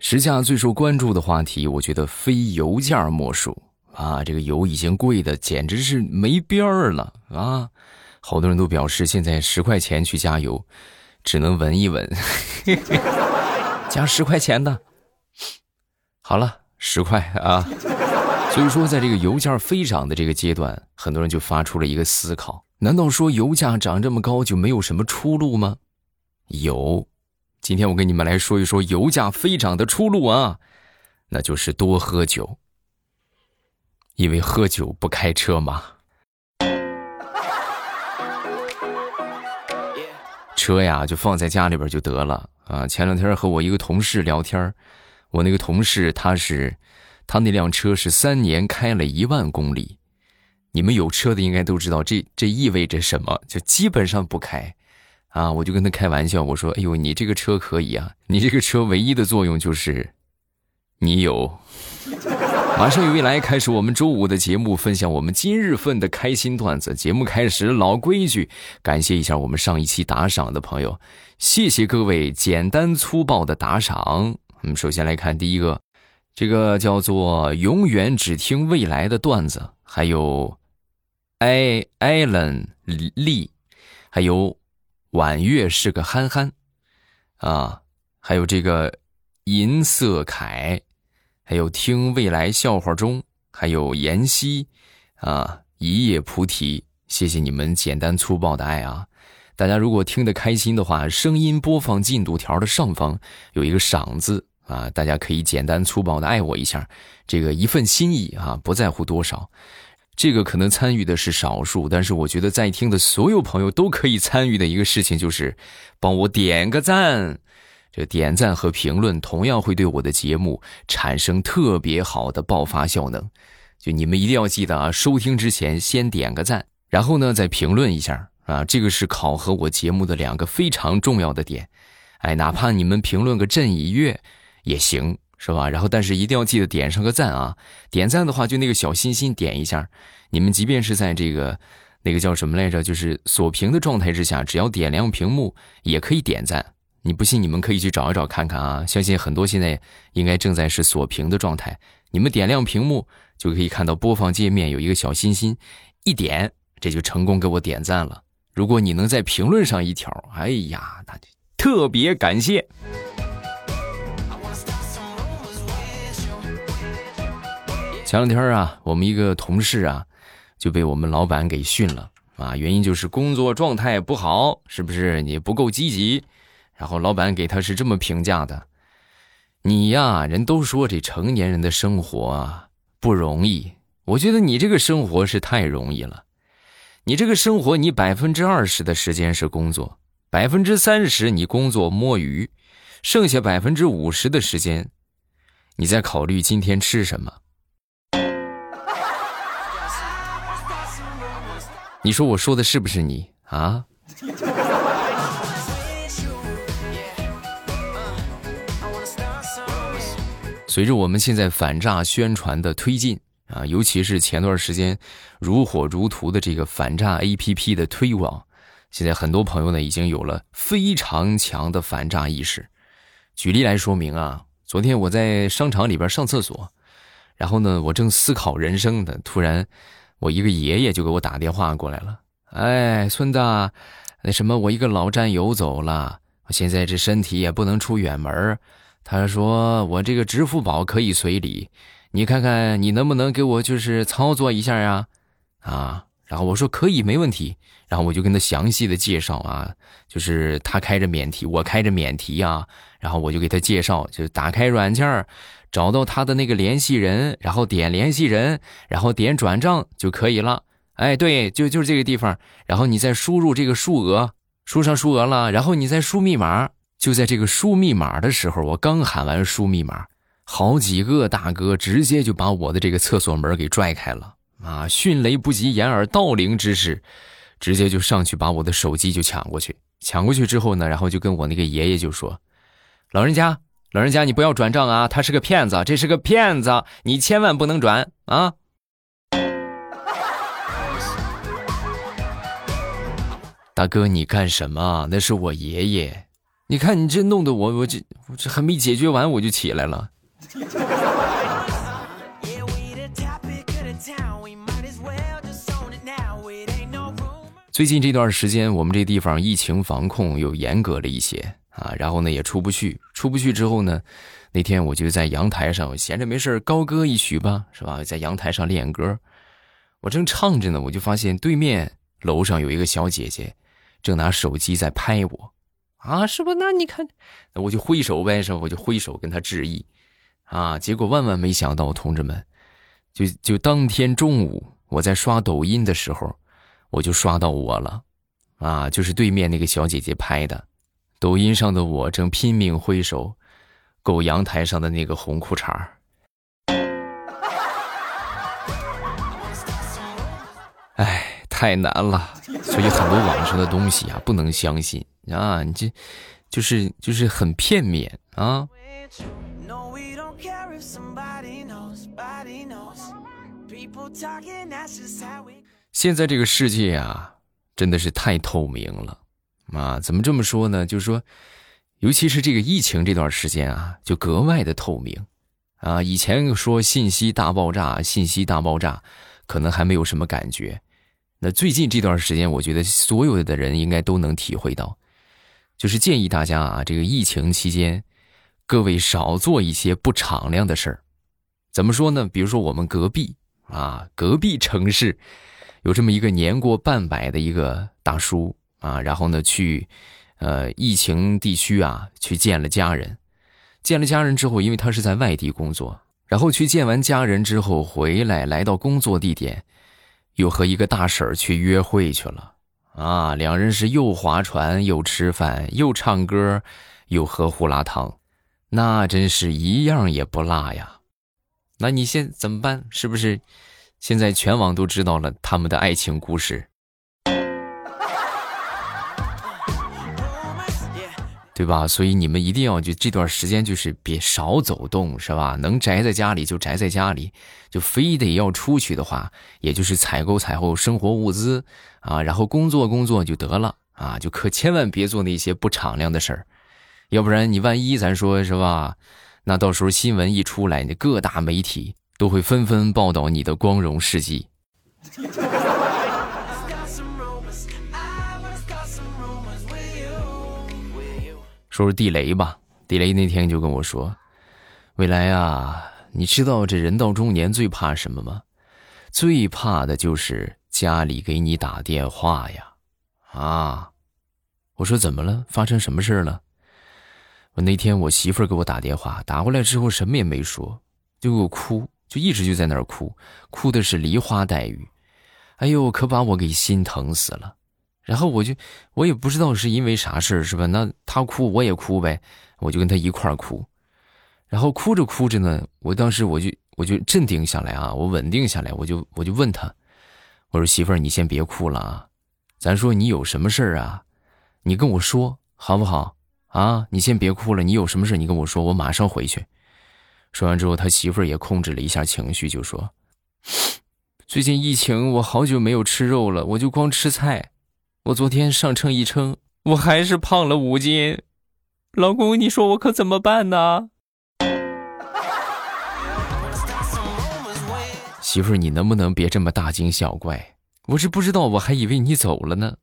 时下最受关注的话题，我觉得非油价莫属啊！这个油已经贵的简直是没边儿了啊！好多人都表示，现在十块钱去加油，只能闻一闻，加十块钱的。好了，十块啊！所以说，在这个油价飞涨的这个阶段，很多人就发出了一个思考：难道说油价涨这么高就没有什么出路吗？有。今天我跟你们来说一说油价飞涨的出路啊，那就是多喝酒，因为喝酒不开车嘛。车呀就放在家里边就得了啊。前两天和我一个同事聊天，我那个同事他是，他那辆车是三年开了一万公里，你们有车的应该都知道这这意味着什么，就基本上不开。啊！我就跟他开玩笑，我说：“哎呦，你这个车可以啊！你这个车唯一的作用就是，你有。”马上有未来开始我们周五的节目，分享我们今日份的开心段子。节目开始，老规矩，感谢一下我们上一期打赏的朋友，谢谢各位简单粗暴的打赏。我们首先来看第一个，这个叫做“永远只听未来的段子”，还有艾艾伦利，还有。婉月是个憨憨，啊，还有这个银色凯，还有听未来笑话中，还有妍希，啊，一夜菩提，谢谢你们简单粗暴的爱啊！大家如果听得开心的话，声音播放进度条的上方有一个赏字啊，大家可以简单粗暴的爱我一下，这个一份心意啊，不在乎多少。这个可能参与的是少数，但是我觉得在听的所有朋友都可以参与的一个事情就是，帮我点个赞。这点赞和评论同样会对我的节目产生特别好的爆发效能。就你们一定要记得啊，收听之前先点个赞，然后呢再评论一下啊，这个是考核我节目的两个非常重要的点。哎，哪怕你们评论个朕一月也行。是吧？然后，但是一定要记得点上个赞啊！点赞的话，就那个小心心点一下。你们即便是在这个那个叫什么来着，就是锁屏的状态之下，只要点亮屏幕也可以点赞。你不信，你们可以去找一找看看啊！相信很多现在应该正在是锁屏的状态。你们点亮屏幕就可以看到播放界面有一个小心心，一点这就成功给我点赞了。如果你能在评论上一条，哎呀，那就特别感谢。前两天啊，我们一个同事啊，就被我们老板给训了啊，原因就是工作状态不好，是不是你不够积极？然后老板给他是这么评价的：你呀，人都说这成年人的生活啊不容易，我觉得你这个生活是太容易了。你这个生活，你百分之二十的时间是工作，百分之三十你工作摸鱼，剩下百分之五十的时间，你在考虑今天吃什么。你说我说的是不是你啊？随着我们现在反诈宣传的推进啊，尤其是前段时间如火如荼的这个反诈 APP 的推广，现在很多朋友呢已经有了非常强的反诈意识。举例来说明啊，昨天我在商场里边上厕所，然后呢，我正思考人生呢，突然。我一个爷爷就给我打电话过来了，哎，孙子，那什么，我一个老战友走了，现在这身体也不能出远门他说我这个支付宝可以随礼，你看看你能不能给我就是操作一下呀？啊，然后我说可以，没问题。然后我就跟他详细的介绍啊，就是他开着免提，我开着免提啊，然后我就给他介绍，就打开软件找到他的那个联系人，然后点联系人，然后点转账就可以了。哎，对，就就是这个地方。然后你再输入这个数额，输上数额了，然后你再输密码。就在这个输密码的时候，我刚喊完输密码，好几个大哥直接就把我的这个厕所门给拽开了啊！迅雷不及掩耳盗铃之势，直接就上去把我的手机就抢过去。抢过去之后呢，然后就跟我那个爷爷就说：“老人家。”老人家，你不要转账啊！他是个骗子，这是个骗子，你千万不能转啊！大哥，你干什么？那是我爷爷，你看你这弄得我我这我这还没解决完我就起来了。最近这段时间，我们这地方疫情防控又严格了一些啊，然后呢也出不去，出不去之后呢，那天我就在阳台上闲着没事高歌一曲吧，是吧？在阳台上练歌，我正唱着呢，我就发现对面楼上有一个小姐姐，正拿手机在拍我，啊，是不？那你看，我就挥手呗，是？我就挥手跟她致意，啊，结果万万没想到，同志们，就就当天中午我在刷抖音的时候。我就刷到我了，啊，就是对面那个小姐姐拍的，抖音上的我正拼命挥手，狗阳台上的那个红裤衩儿。哎，太难了，所以很多网上的东西啊，不能相信啊，你这，就是就是很片面啊。现在这个世界啊，真的是太透明了，啊，怎么这么说呢？就是说，尤其是这个疫情这段时间啊，就格外的透明，啊，以前说信息大爆炸，信息大爆炸，可能还没有什么感觉，那最近这段时间，我觉得所有的人应该都能体会到，就是建议大家啊，这个疫情期间，各位少做一些不敞亮的事儿，怎么说呢？比如说我们隔壁啊，隔壁城市。有这么一个年过半百的一个大叔啊，然后呢去，呃，疫情地区啊去见了家人，见了家人之后，因为他是在外地工作，然后去见完家人之后回来，来到工作地点，又和一个大婶去约会去了啊，两人是又划船又吃饭又唱歌又喝胡辣汤，那真是一样也不落呀。那你现怎么办？是不是？现在全网都知道了他们的爱情故事，对吧？所以你们一定要就这段时间就是别少走动，是吧？能宅在家里就宅在家里，就非得要出去的话，也就是采购采购生活物资啊，然后工作工作就得了啊，就可千万别做那些不敞亮的事儿，要不然你万一咱说是吧？那到时候新闻一出来，那各大媒体。都会纷纷报道你的光荣事迹。说说地雷吧，地雷那天就跟我说：“未来啊，你知道这人到中年最怕什么吗？最怕的就是家里给你打电话呀！”啊，我说怎么了？发生什么事了？我那天我媳妇儿给我打电话，打过来之后什么也没说，就给我哭。就一直就在那儿哭，哭的是梨花带雨，哎呦，可把我给心疼死了。然后我就我也不知道是因为啥事儿，是吧？那他哭我也哭呗，我就跟他一块儿哭。然后哭着哭着呢，我当时我就我就镇定下来啊，我稳定下来，我就我就问他，我说媳妇儿，你先别哭了啊，咱说你有什么事儿啊，你跟我说好不好？啊，你先别哭了，你有什么事你跟我说，我马上回去。说完之后，他媳妇儿也控制了一下情绪，就说：“最近疫情，我好久没有吃肉了，我就光吃菜。我昨天上称一称，我还是胖了五斤。老公，你说我可怎么办呢？” 媳妇儿，你能不能别这么大惊小怪？我是不知道，我还以为你走了呢。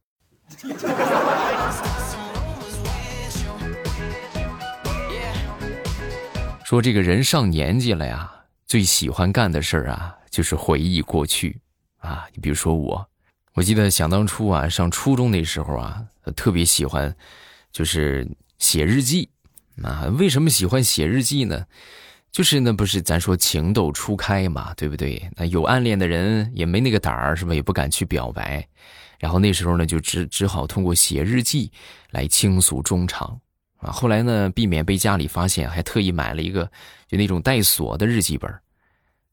说这个人上年纪了呀，最喜欢干的事儿啊，就是回忆过去啊。你比如说我，我记得想当初啊，上初中那时候啊，特别喜欢，就是写日记啊。为什么喜欢写日记呢？就是那不是咱说情窦初开嘛，对不对？那有暗恋的人也没那个胆儿，是吧？也不敢去表白，然后那时候呢，就只只好通过写日记来倾诉衷肠。啊，后来呢，避免被家里发现，还特意买了一个就那种带锁的日记本。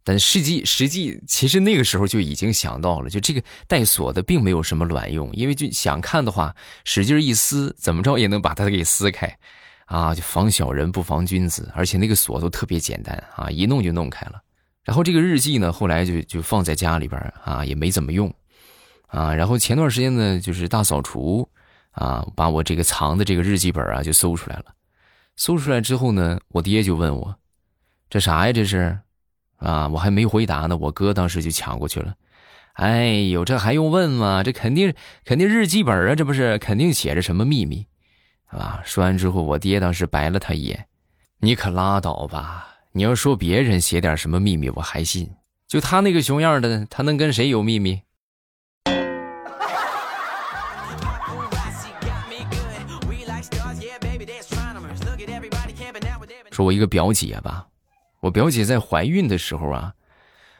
但实际实际其实那个时候就已经想到了，就这个带锁的并没有什么卵用，因为就想看的话，使劲一撕，怎么着也能把它给撕开。啊，就防小人不防君子，而且那个锁都特别简单啊，一弄就弄开了。然后这个日记呢，后来就就放在家里边啊，也没怎么用。啊，然后前段时间呢，就是大扫除。啊，把我这个藏的这个日记本啊就搜出来了。搜出来之后呢，我爹就问我：“这啥呀？这是？”啊，我还没回答呢，我哥当时就抢过去了。哎呦，这还用问吗？这肯定肯定日记本啊，这不是肯定写着什么秘密，啊？说完之后，我爹当时白了他一眼：“你可拉倒吧！你要说别人写点什么秘密，我还信。就他那个熊样的，他能跟谁有秘密？”说，我一个表姐吧。我表姐在怀孕的时候啊，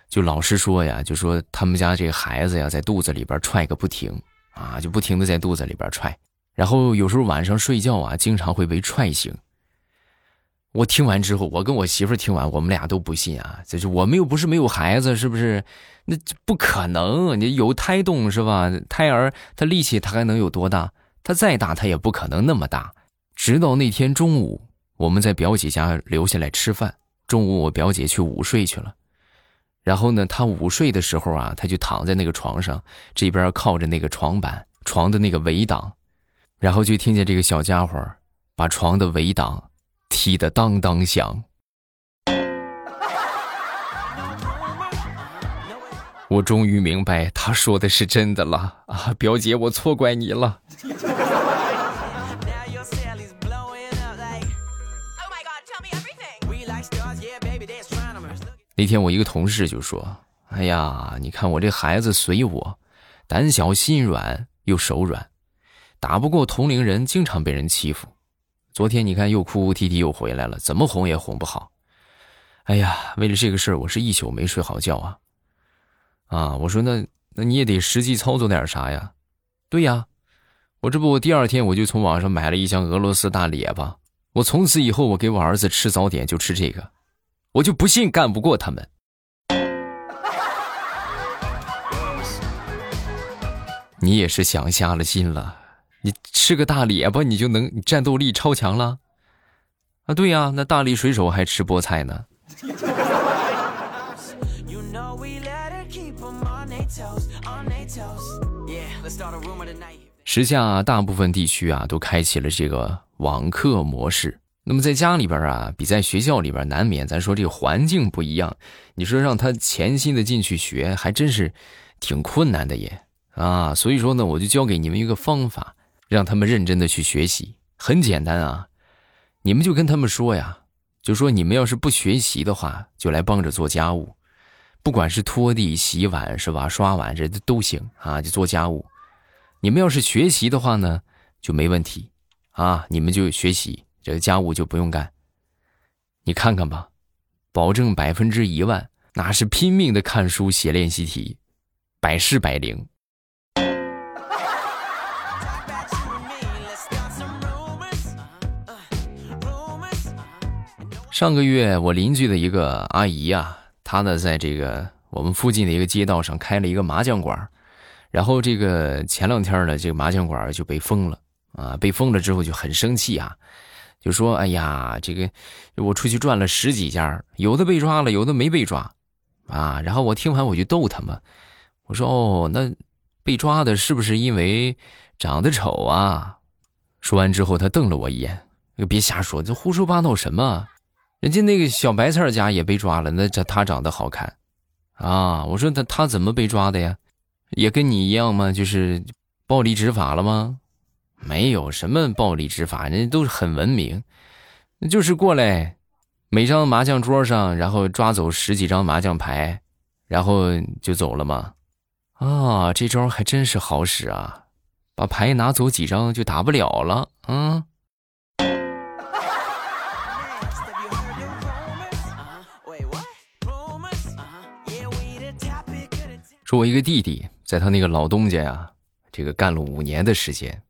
就老是说呀，就说他们家这个孩子呀，在肚子里边踹个不停啊，就不停的在肚子里边踹，然后有时候晚上睡觉啊，经常会被踹醒。我听完之后，我跟我媳妇听完，我们俩都不信啊，就是我们又不是没有孩子，是不是？那不可能，你有胎动是吧？胎儿他力气他还能有多大？他再大他也不可能那么大。直到那天中午，我们在表姐家留下来吃饭。中午我表姐去午睡去了，然后呢，她午睡的时候啊，她就躺在那个床上，这边靠着那个床板，床的那个围挡，然后就听见这个小家伙把床的围挡踢得当当响。我终于明白他说的是真的了啊，表姐，我错怪你了。那天我一个同事就说：“哎呀，你看我这孩子随我，胆小心软又手软，打不过同龄人，经常被人欺负。昨天你看又哭哭啼啼又回来了，怎么哄也哄不好。哎呀，为了这个事儿，我是一宿没睡好觉啊！啊，我说那那你也得实际操作点啥呀？对呀，我这不我第二天我就从网上买了一箱俄罗斯大列巴，我从此以后我给我儿子吃早点就吃这个。”我就不信干不过他们。你也是想瞎了心了，你吃个大列巴，你就能战斗力超强了？啊，对呀，那大力水手还吃菠菜呢。时下大部分地区啊，都开启了这个网课模式。那么在家里边啊，比在学校里边难免，咱说这个环境不一样，你说让他潜心的进去学，还真是挺困难的也啊。所以说呢，我就教给你们一个方法，让他们认真的去学习。很简单啊，你们就跟他们说呀，就说你们要是不学习的话，就来帮着做家务，不管是拖地、洗碗是吧，刷碗这都行啊，就做家务。你们要是学习的话呢，就没问题啊，你们就学习。这个家务就不用干，你看看吧，保证百分之一万，那是拼命的看书写练习题，百试百灵。上个月我邻居的一个阿姨啊，她呢在这个我们附近的一个街道上开了一个麻将馆，然后这个前两天呢，这个麻将馆就被封了啊，被封了之后就很生气啊。就说：“哎呀，这个我出去转了十几家，有的被抓了，有的没被抓，啊。然后我听完我就逗他们，我说：哦，那被抓的是不是因为长得丑啊？说完之后，他瞪了我一眼，别瞎说，这胡说八道什么？人家那个小白菜家也被抓了，那这他长得好看，啊。我说他他怎么被抓的呀？也跟你一样吗？就是暴力执法了吗？”没有什么暴力执法，人家都是很文明，就是过来，每张麻将桌上，然后抓走十几张麻将牌，然后就走了嘛？啊，这招还真是好使啊，把牌拿走几张就打不了了。嗯。说，我一个弟弟在他那个老东家呀，这个干了五年的时间。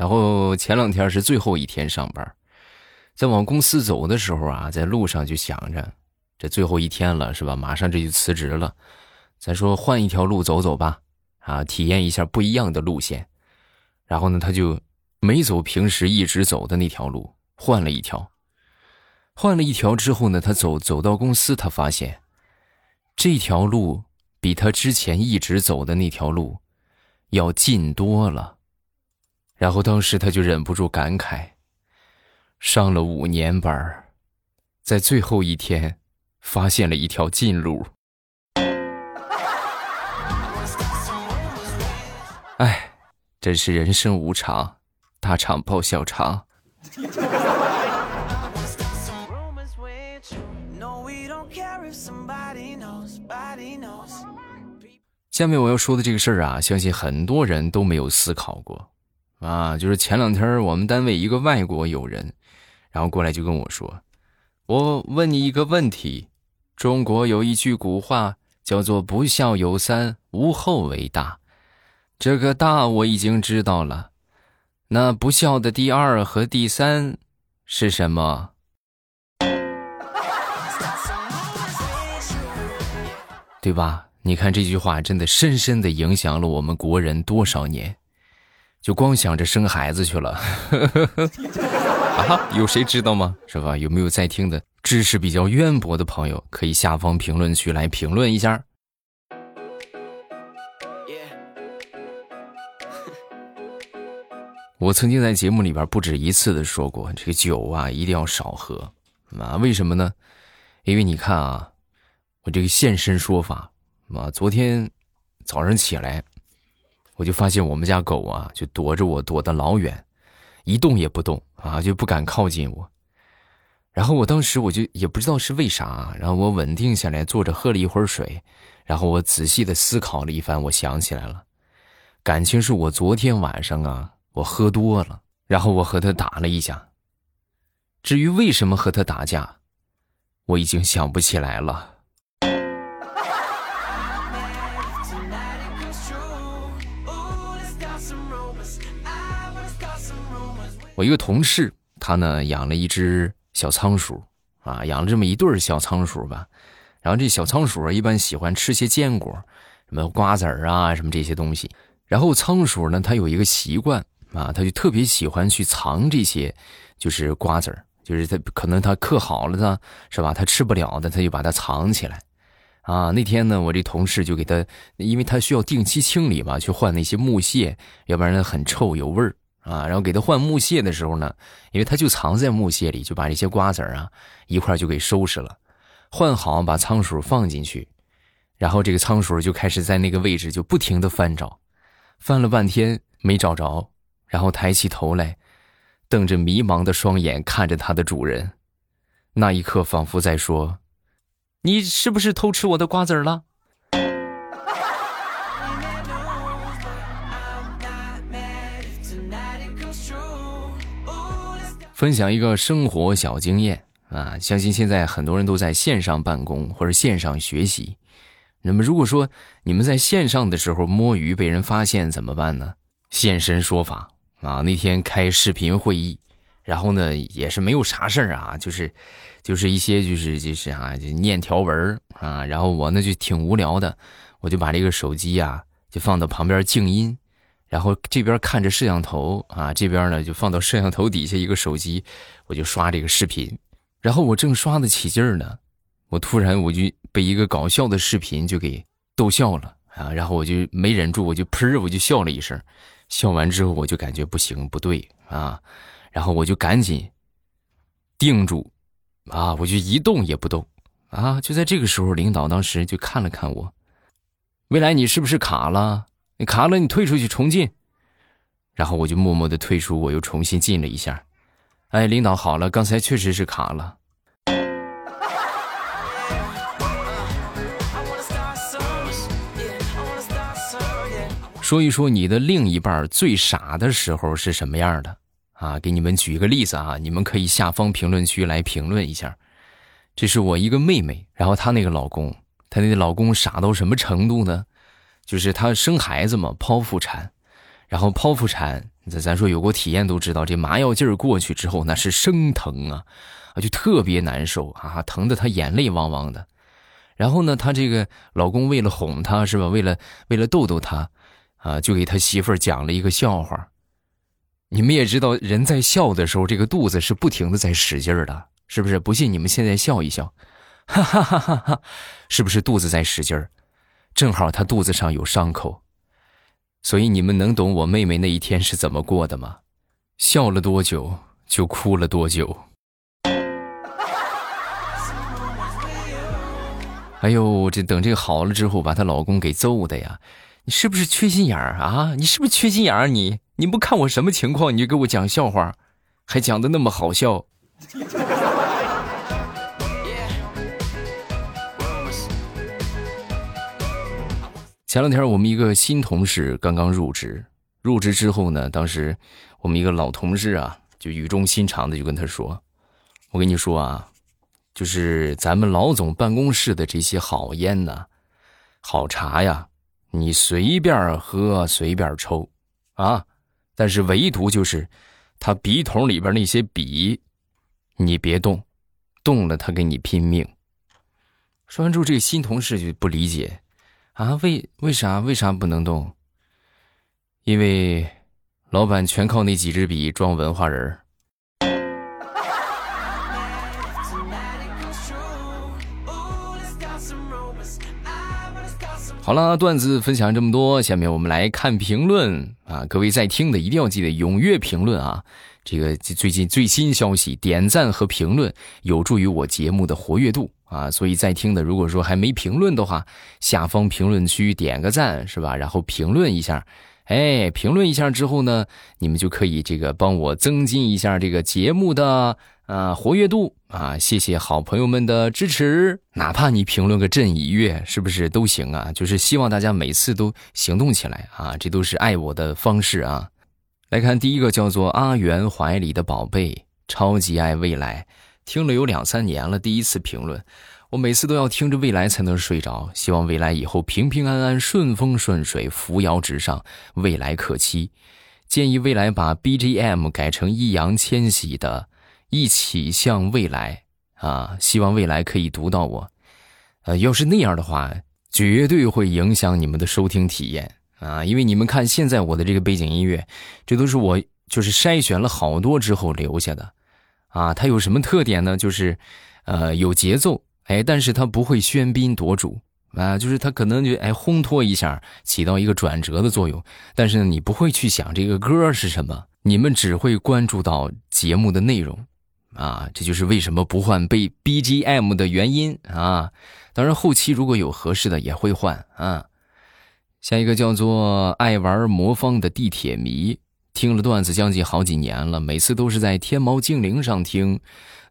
然后前两天是最后一天上班，在往公司走的时候啊，在路上就想着，这最后一天了是吧？马上这就辞职了，咱说换一条路走走吧，啊，体验一下不一样的路线。然后呢，他就没走平时一直走的那条路，换了一条。换了一条之后呢，他走走到公司，他发现这条路比他之前一直走的那条路要近多了。然后当时他就忍不住感慨：上了五年班在最后一天发现了一条近路。哎，真是人生无常，大肠包小肠。下面我要说的这个事儿啊，相信很多人都没有思考过。啊，就是前两天我们单位一个外国友人，然后过来就跟我说：“我问你一个问题，中国有一句古话叫做‘不孝有三，无后为大’，这个大我已经知道了，那不孝的第二和第三是什么？对吧？你看这句话真的深深的影响了我们国人多少年。”就光想着生孩子去了，啊？有谁知道吗？是吧？有没有在听的知识比较渊博的朋友，可以下方评论区来评论一下。我曾经在节目里边不止一次的说过，这个酒啊一定要少喝，啊？为什么呢？因为你看啊，我这个现身说法，啊，昨天早上起来。我就发现我们家狗啊，就躲着我躲得老远，一动也不动啊，就不敢靠近我。然后我当时我就也不知道是为啥，然后我稳定下来，坐着喝了一会儿水，然后我仔细的思考了一番，我想起来了，感情是我昨天晚上啊，我喝多了，然后我和他打了一架。至于为什么和他打架，我已经想不起来了。我一个同事，他呢养了一只小仓鼠，啊，养了这么一对小仓鼠吧。然后这小仓鼠一般喜欢吃些坚果，什么瓜子儿啊，什么这些东西。然后仓鼠呢，它有一个习惯啊，它就特别喜欢去藏这些，就是瓜子儿，就是它可能它嗑好了的，是吧？它吃不了的，它就把它藏起来。啊，那天呢，我这同事就给他，因为他需要定期清理嘛，去换那些木屑，要不然很臭有味儿。啊，然后给他换木屑的时候呢，因为他就藏在木屑里，就把这些瓜子儿啊一块就给收拾了，换好把仓鼠放进去，然后这个仓鼠就开始在那个位置就不停的翻找，翻了半天没找着，然后抬起头来，瞪着迷茫的双眼看着它的主人，那一刻仿佛在说：“你是不是偷吃我的瓜子儿了？”分享一个生活小经验啊，相信现在很多人都在线上办公或者线上学习。那么，如果说你们在线上的时候摸鱼被人发现怎么办呢？现身说法啊！那天开视频会议，然后呢也是没有啥事儿啊，就是就是一些就是就是啊，就念条文啊。然后我呢就挺无聊的，我就把这个手机啊就放到旁边静音。然后这边看着摄像头啊，这边呢就放到摄像头底下一个手机，我就刷这个视频。然后我正刷得起劲儿呢，我突然我就被一个搞笑的视频就给逗笑了啊！然后我就没忍住，我就噗，我就笑了一声。笑完之后我就感觉不行不对啊，然后我就赶紧定住啊，我就一动也不动啊。就在这个时候，领导当时就看了看我，未来你是不是卡了？你卡了，你退出去重进，然后我就默默的退出，我又重新进了一下。哎，领导好了，刚才确实是卡了。说一说你的另一半最傻的时候是什么样的啊？给你们举一个例子啊，你们可以下方评论区来评论一下。这是我一个妹妹，然后她那个老公，她那个老公傻到什么程度呢？就是她生孩子嘛，剖腹产，然后剖腹产，咱咱说有过体验都知道，这麻药劲儿过去之后那是生疼啊，啊就特别难受啊，疼得她眼泪汪汪的。然后呢，她这个老公为了哄她，是吧？为了为了逗逗她，啊，就给他媳妇儿讲了一个笑话。你们也知道，人在笑的时候，这个肚子是不停的在使劲儿的，是不是？不信你们现在笑一笑，哈哈哈哈哈，是不是肚子在使劲儿？正好他肚子上有伤口，所以你们能懂我妹妹那一天是怎么过的吗？笑了多久就哭了多久。哎呦，这等这个好了之后，把她老公给揍的呀！你是不是缺心眼儿啊？你是不是缺心眼儿？你你不看我什么情况，你就给我讲笑话，还讲的那么好笑。前两天我们一个新同事刚刚入职，入职之后呢，当时我们一个老同事啊，就语重心长的就跟他说：“我跟你说啊，就是咱们老总办公室的这些好烟呐，好茶呀，你随便喝随便抽，啊，但是唯独就是他笔筒里边那些笔，你别动，动了他跟你拼命。”说完之后，这个新同事就不理解。啊，为为啥为啥不能动？因为老板全靠那几支笔装文化人儿。好了，段子分享这么多，下面我们来看评论啊！各位在听的一定要记得踊跃评论啊！这个最近最新消息，点赞和评论有助于我节目的活跃度。啊，所以在听的，如果说还没评论的话，下方评论区点个赞，是吧？然后评论一下，哎，评论一下之后呢，你们就可以这个帮我增进一下这个节目的啊活跃度啊。谢谢好朋友们的支持，哪怕你评论个朕已阅，是不是都行啊？就是希望大家每次都行动起来啊，这都是爱我的方式啊。来看第一个，叫做阿元怀里的宝贝，超级爱未来。听了有两三年了，第一次评论，我每次都要听着未来才能睡着。希望未来以后平平安安、顺风顺水、扶摇直上，未来可期。建议未来把 BGM 改成易烊千玺的《一起向未来》啊，希望未来可以读到我。呃，要是那样的话，绝对会影响你们的收听体验啊，因为你们看现在我的这个背景音乐，这都是我就是筛选了好多之后留下的。啊，它有什么特点呢？就是，呃，有节奏，哎，但是它不会喧宾夺主啊，就是它可能就哎烘托一下，起到一个转折的作用。但是呢，你不会去想这个歌是什么，你们只会关注到节目的内容，啊，这就是为什么不换被 BGM 的原因啊。当然，后期如果有合适的也会换啊。下一个叫做爱玩魔方的地铁迷。听了段子将近好几年了，每次都是在天猫精灵上听。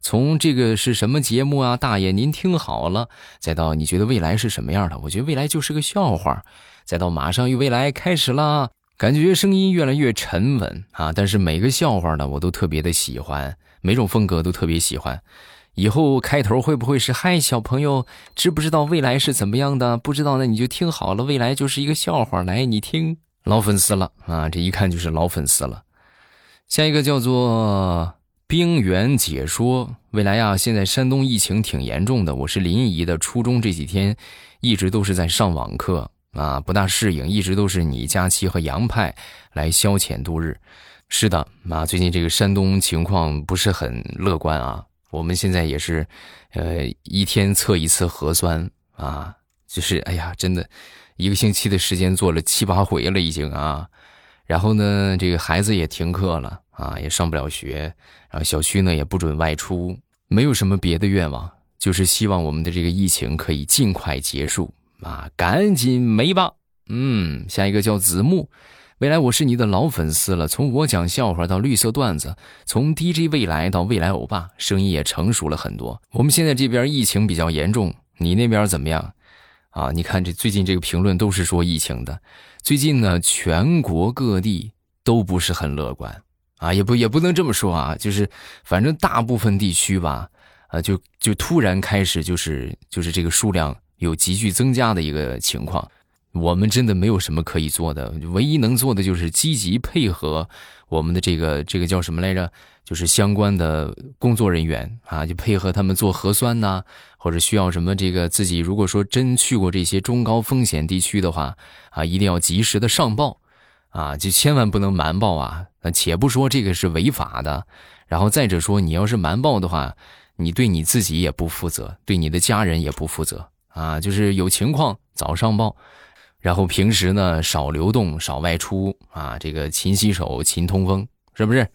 从这个是什么节目啊，大爷您听好了，再到你觉得未来是什么样的？我觉得未来就是个笑话。再到马上与未来开始啦，感觉声音越来越沉稳啊。但是每个笑话呢，我都特别的喜欢，每种风格都特别喜欢。以后开头会不会是嗨小朋友，知不知道未来是怎么样的？不知道那你就听好了，未来就是一个笑话。来，你听。老粉丝了啊，这一看就是老粉丝了。下一个叫做冰原解说，未来呀，现在山东疫情挺严重的。我是临沂的，初中这几天一直都是在上网课啊，不大适应，一直都是你佳期和杨派来消遣度日。是的，啊，最近这个山东情况不是很乐观啊。我们现在也是，呃，一天测一次核酸啊，就是哎呀，真的。一个星期的时间做了七八回了，已经啊，然后呢，这个孩子也停课了啊，也上不了学，然后小区呢也不准外出，没有什么别的愿望，就是希望我们的这个疫情可以尽快结束啊，赶紧没吧。嗯，下一个叫子木，未来我是你的老粉丝了，从我讲笑话到绿色段子，从 DJ 未来到未来欧巴，声音也成熟了很多。我们现在这边疫情比较严重，你那边怎么样？啊，你看这最近这个评论都是说疫情的，最近呢全国各地都不是很乐观啊，也不也不能这么说啊，就是反正大部分地区吧，啊就就突然开始就是就是这个数量有急剧增加的一个情况，我们真的没有什么可以做的，唯一能做的就是积极配合我们的这个这个叫什么来着？就是相关的工作人员啊，就配合他们做核酸呐，或者需要什么这个自己如果说真去过这些中高风险地区的话啊，一定要及时的上报，啊，就千万不能瞒报啊。那且不说这个是违法的，然后再者说你要是瞒报的话，你对你自己也不负责，对你的家人也不负责啊。就是有情况早上报。然后平时呢少流动，少外出啊，这个勤洗手，勤通风，是不是？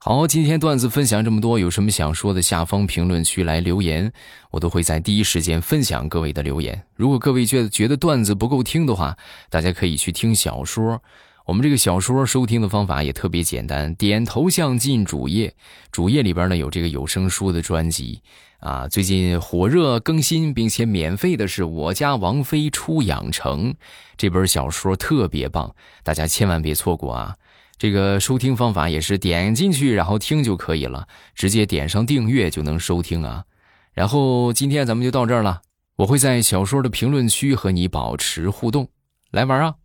好，今天段子分享这么多，有什么想说的，下方评论区来留言，我都会在第一时间分享各位的留言。如果各位觉得觉得段子不够听的话，大家可以去听小说。我们这个小说收听的方法也特别简单，点头像进主页，主页里边呢有这个有声书的专辑啊。最近火热更新并且免费的是《我家王妃出养成》这本小说，特别棒，大家千万别错过啊！这个收听方法也是点进去然后听就可以了，直接点上订阅就能收听啊。然后今天咱们就到这儿了，我会在小说的评论区和你保持互动，来玩啊！